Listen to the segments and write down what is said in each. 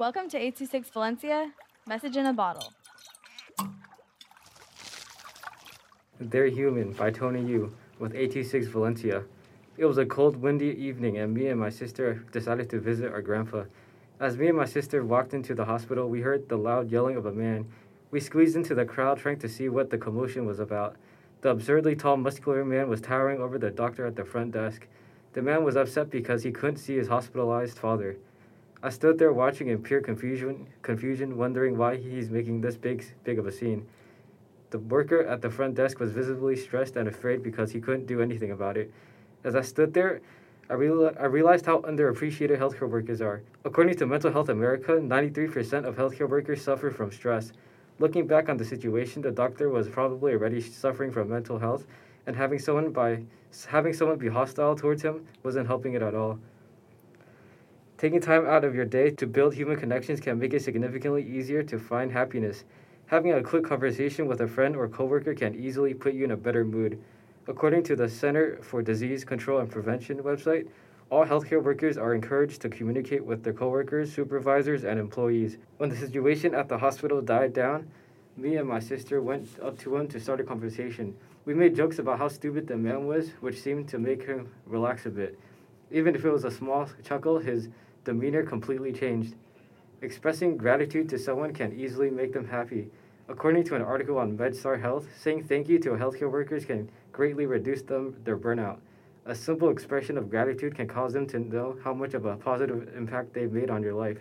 Welcome to 826 Valencia, message in a bottle. They're Human by Tony Yu with 826 Valencia. It was a cold, windy evening, and me and my sister decided to visit our grandpa. As me and my sister walked into the hospital, we heard the loud yelling of a man. We squeezed into the crowd trying to see what the commotion was about. The absurdly tall, muscular man was towering over the doctor at the front desk. The man was upset because he couldn't see his hospitalized father. I stood there watching in pure confusion, confusion, wondering why he's making this big, big of a scene. The worker at the front desk was visibly stressed and afraid because he couldn't do anything about it. As I stood there, I, real- I realized how underappreciated healthcare workers are. According to Mental Health America, 93% of healthcare workers suffer from stress. Looking back on the situation, the doctor was probably already suffering from mental health, and having someone by having someone be hostile towards him wasn't helping it at all. Taking time out of your day to build human connections can make it significantly easier to find happiness. Having a quick conversation with a friend or coworker can easily put you in a better mood. According to the Center for Disease Control and Prevention website, all healthcare workers are encouraged to communicate with their coworkers, supervisors, and employees. When the situation at the hospital died down, me and my sister went up to him to start a conversation. We made jokes about how stupid the man was, which seemed to make him relax a bit. Even if it was a small chuckle, his demeanor completely changed. Expressing gratitude to someone can easily make them happy. According to an article on MedStar Health, saying thank you to healthcare workers can greatly reduce them their burnout. A simple expression of gratitude can cause them to know how much of a positive impact they've made on your life.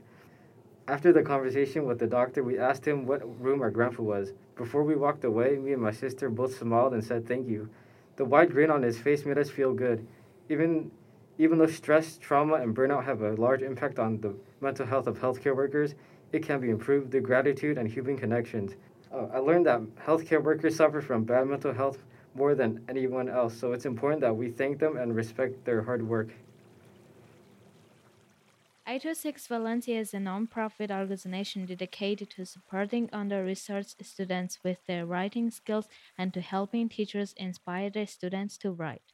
After the conversation with the doctor, we asked him what room our grandpa was. Before we walked away, me and my sister both smiled and said thank you. The wide grin on his face made us feel good. Even even though stress, trauma, and burnout have a large impact on the mental health of healthcare workers, it can be improved through gratitude and human connections. Uh, I learned that healthcare workers suffer from bad mental health more than anyone else, so it's important that we thank them and respect their hard work. 826 Valencia is a non-profit organization dedicated to supporting under-researched students with their writing skills and to helping teachers inspire their students to write.